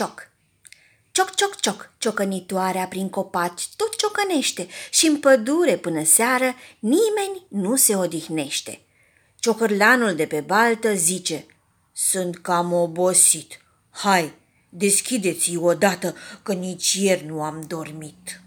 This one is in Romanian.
cioc. Cioc, cioc, cioc, ciocănitoarea prin copaci tot ciocănește și în pădure până seară nimeni nu se odihnește. Ciocărlanul de pe baltă zice, sunt cam obosit. Hai, deschideți-i odată că nici ieri nu am dormit.